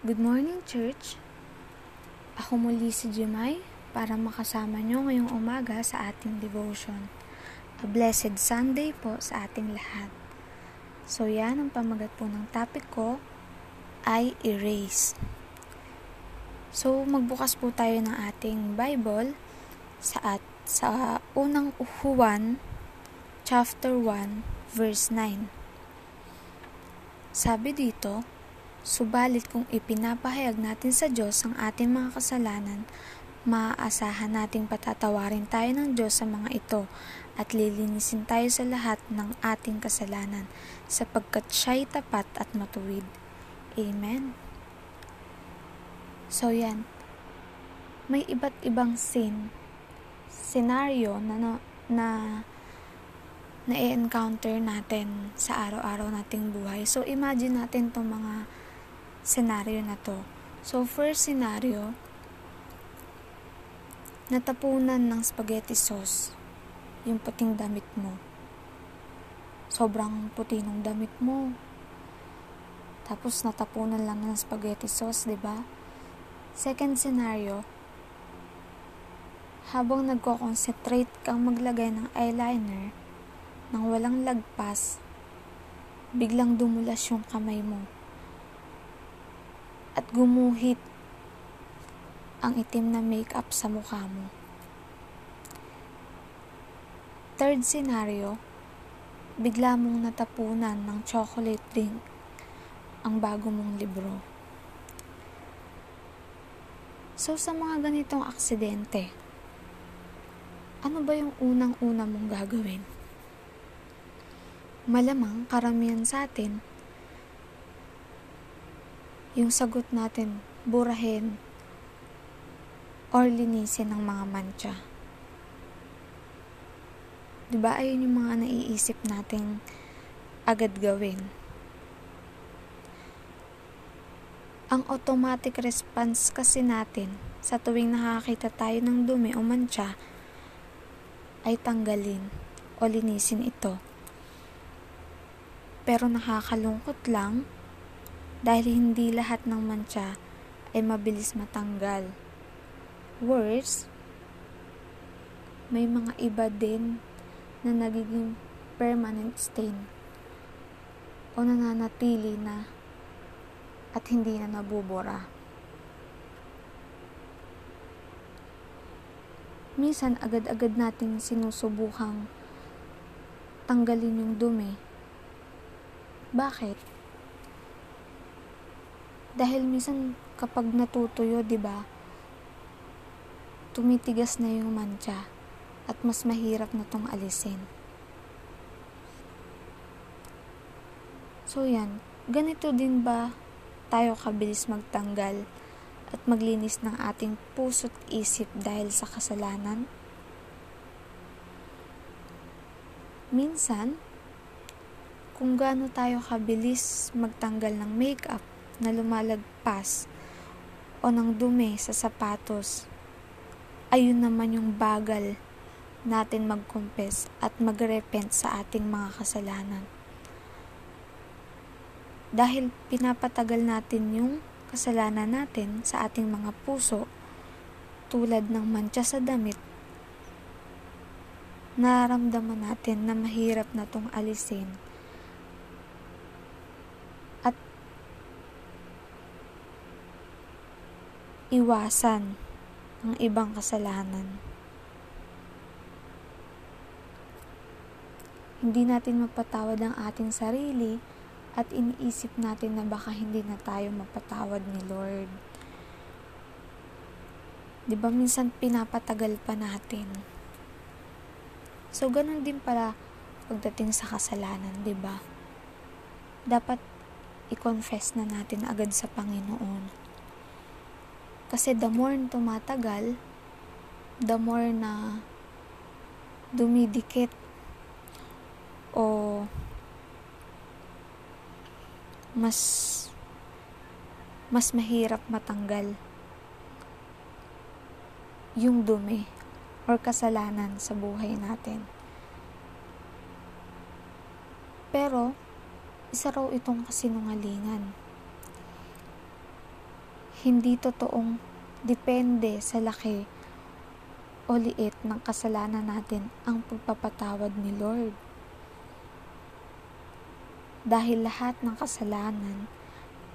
Good morning, church. Ako muli si Jemay para makasama nyo ngayong umaga sa ating devotion. A blessed Sunday po sa ating lahat. So yan, ang pamagat po ng topic ko ay erase. So magbukas po tayo ng ating Bible sa at sa unang Juan chapter 1 verse 9. Sabi dito, Subalit kung ipinapahayag natin sa Diyos ang ating mga kasalanan, maaasahan nating patatawarin tayo ng Diyos sa mga ito at lilinisin tayo sa lahat ng ating kasalanan sapagkat siya'y tapat at matuwid. Amen. So yan, may iba't ibang scene, scenario na, na, na na-encounter natin sa araw-araw nating buhay. So, imagine natin itong mga scenario na to. So, first scenario, natapunan ng spaghetti sauce yung puting damit mo. Sobrang puti ng damit mo. Tapos natapunan lang ng spaghetti sauce, 'di ba? Second scenario, habang nagko-concentrate kang maglagay ng eyeliner nang walang lagpas, biglang dumulas yung kamay mo at gumuhit ang itim na makeup sa mukha mo. Third scenario, bigla mong natapunan ng chocolate drink ang bago mong libro. So sa mga ganitong aksidente, ano ba yung unang-una mong gagawin? Malamang karamihan sa atin yung sagot natin burahin or linisin ng mga mancha. Diba ayun yung mga naiisip nating agad gawin. Ang automatic response kasi natin sa tuwing nakakita tayo ng dumi o mancha ay tanggalin o linisin ito. Pero nakakalungkot lang dahil hindi lahat ng mancha ay mabilis matanggal. Worse, may mga iba din na nagiging permanent stain o nananatili na at hindi na nabubura. Minsan agad-agad nating sinusubukang tanggalin yung dumi. Bakit? Dahil minsan kapag natutuyo, 'di ba? Tumitigas na yung mancha at mas mahirap na tong alisin. So yan, ganito din ba tayo kabilis magtanggal at maglinis ng ating puso't isip dahil sa kasalanan? Minsan, kung gaano tayo kabilis magtanggal ng makeup na lumalagpas o ng dumi sa sapatos, ayun naman yung bagal natin mag-confess at mag-repent sa ating mga kasalanan. Dahil pinapatagal natin yung kasalanan natin sa ating mga puso tulad ng mancha sa damit, nararamdaman natin na mahirap na tong alisin iwasan ang ibang kasalanan. Hindi natin mapatawad ang ating sarili at iniisip natin na baka hindi na tayo mapatawad ni Lord. 'Di ba minsan pinapatagal pa natin? So ganun din pala pagdating sa kasalanan, 'di ba? Dapat i-confess na natin agad sa Panginoon kasi the more tumatagal, the more na dumidikit o mas mas mahirap matanggal yung dumi or kasalanan sa buhay natin. Pero, isa raw itong kasinungalingan hindi totoong depende sa laki o liit ng kasalanan natin ang pagpapatawad ni Lord. Dahil lahat ng kasalanan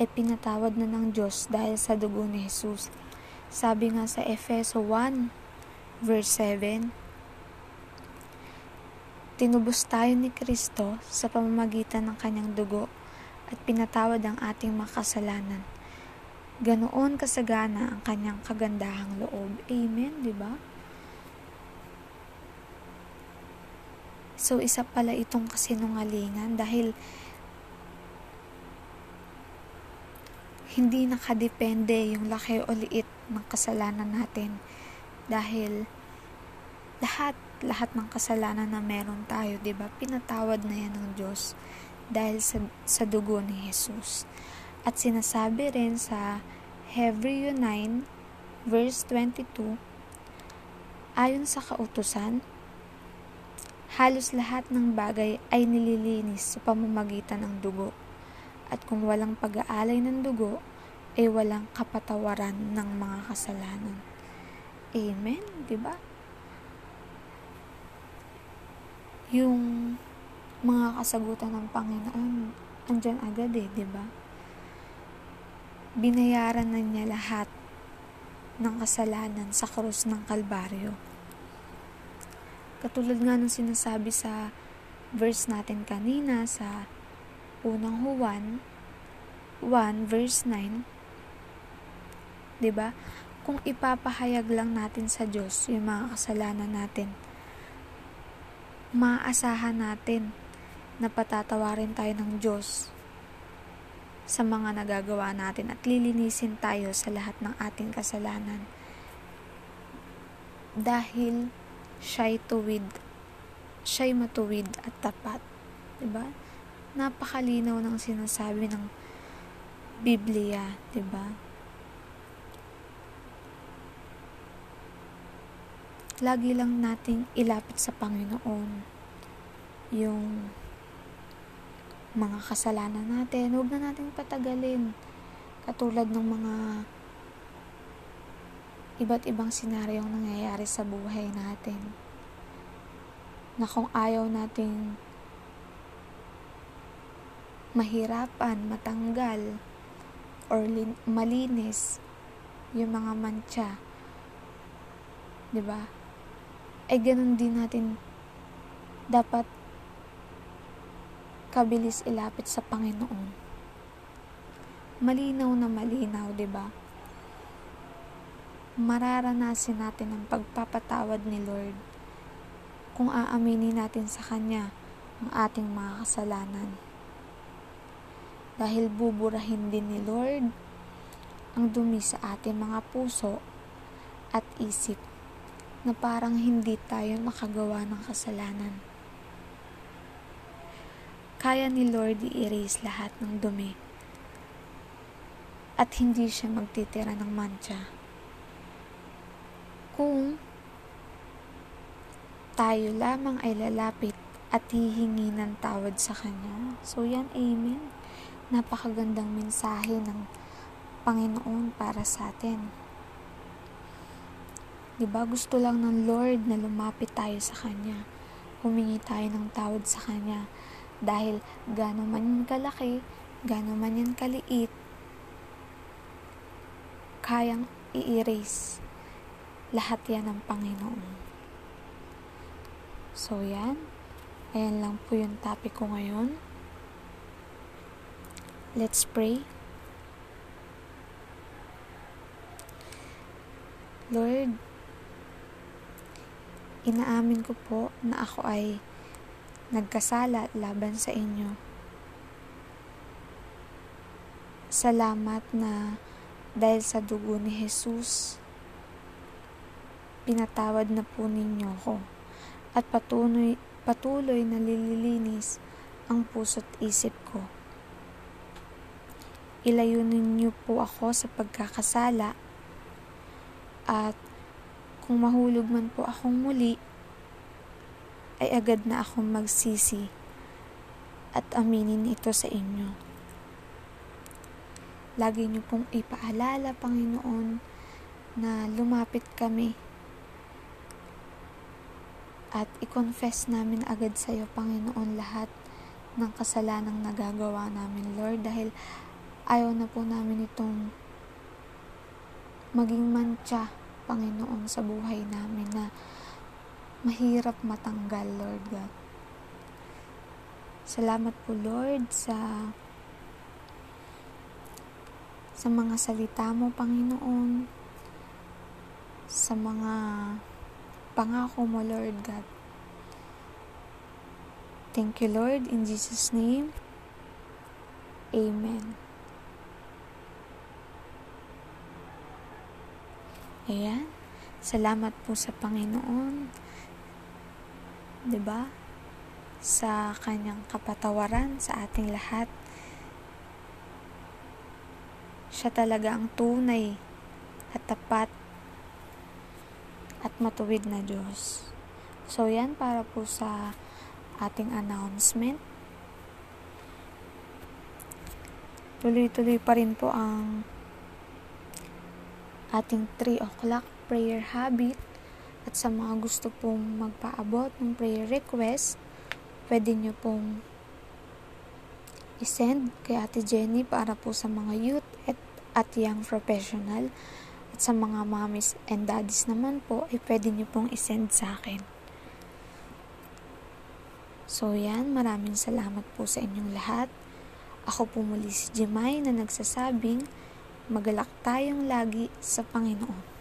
ay pinatawad na ng Diyos dahil sa dugo ni Jesus. Sabi nga sa Efeso 1 verse 7, Tinubos tayo ni Kristo sa pamamagitan ng kanyang dugo at pinatawad ang ating makasalanan. Ganoon kasagana ang kanyang kagandahang loob. Amen, di ba? So, isa pala itong kasinungalingan dahil hindi nakadepende yung laki o liit ng kasalanan natin. Dahil lahat, lahat ng kasalanan na meron tayo, di ba? Pinatawad na yan ng Diyos dahil sa, sa dugo ni Jesus. At sinasabi rin sa Hebrew 9 verse 22, ayon sa kautusan, halos lahat ng bagay ay nililinis sa pamamagitan ng dugo. At kung walang pag-aalay ng dugo, ay walang kapatawaran ng mga kasalanan. Amen, 'di ba? Yung mga kasagutan ng Panginoon, andyan agad eh, 'di ba? Binayaran na niya lahat ng kasalanan sa krus ng Kalbaryo. Katulad nga ng sinasabi sa verse natin kanina sa unang Juan 1 verse 9, 'di ba? Kung ipapahayag lang natin sa Diyos yung mga kasalanan natin, maaasahan natin na patatawarin tayo ng Diyos sa mga nagagawa natin at lilinisin tayo sa lahat ng ating kasalanan. Dahil siya'y tuwid, siya'y matuwid at tapat. Diba? Napakalinaw ng sinasabi ng Biblia, diba? Lagi lang nating ilapit sa Panginoon yung mga kasalanan natin, huwag na natin patagalin. Katulad ng mga iba't ibang senaryong nangyayari sa buhay natin. Na kung ayaw nating mahirapan, matanggal, or lin- malinis yung mga mancha, di ba? Ay ganun din natin dapat kabilis ilapit sa Panginoon. Malinaw na malinaw, 'di ba? Mararanasin natin ang pagpapatawad ni Lord kung aaminin natin sa Kanya ang ating mga kasalanan. Dahil buburahin din ni Lord ang dumi sa ating mga puso at isip na parang hindi tayo makagawa ng kasalanan kaya ni Lord i-erase lahat ng dumi at hindi siya magtitira ng mancha. Kung tayo lamang ay lalapit at hihingi ng tawad sa Kanya. So yan, Amen. Napakagandang mensahe ng Panginoon para sa atin. Diba gusto lang ng Lord na lumapit tayo sa Kanya. Humingi tayo ng tawad sa Kanya dahil gano'n man yan kalaki, gano'n man yan kaliit, kayang i-erase lahat yan ng Panginoon. So yan, ayan lang po yung topic ko ngayon. Let's pray. Lord, inaamin ko po na ako ay nagkasala laban sa inyo. Salamat na dahil sa dugo ni Jesus, pinatawad na po ninyo ko at patuloy, patuloy na lililinis ang puso't isip ko. Ilayo ninyo po ako sa pagkakasala at kung mahulog man po akong muli, ay agad na akong magsisi at aminin ito sa inyo. lagi niyo pong ipaalala, Panginoon, na lumapit kami at i-confess namin agad sa iyo, Panginoon, lahat ng kasalanang nagagawa namin, Lord, dahil ayaw na po namin itong maging mantsa, Panginoon, sa buhay namin na mahirap matanggal, Lord God. Salamat po, Lord, sa sa mga salita mo, Panginoon, sa mga pangako mo, Lord God. Thank you, Lord, in Jesus' name. Amen. Ayan. Salamat po sa Panginoon. 'Di ba? Sa kanyang kapatawaran sa ating lahat. Siya talaga ang tunay at tapat at matuwid na Diyos. So, yan para po sa ating announcement. Tuloy-tuloy pa rin po ang ating 3 o'clock prayer habit at sa mga gusto pong magpaabot ng prayer request, pwede nyo pong isend kay Ate Jenny para po sa mga youth at, at young professional at sa mga mommies and daddies naman po ay pwede nyo pong isend sa akin. So yan, maraming salamat po sa inyong lahat. Ako po muli si Jemay na nagsasabing magalak tayong lagi sa Panginoon.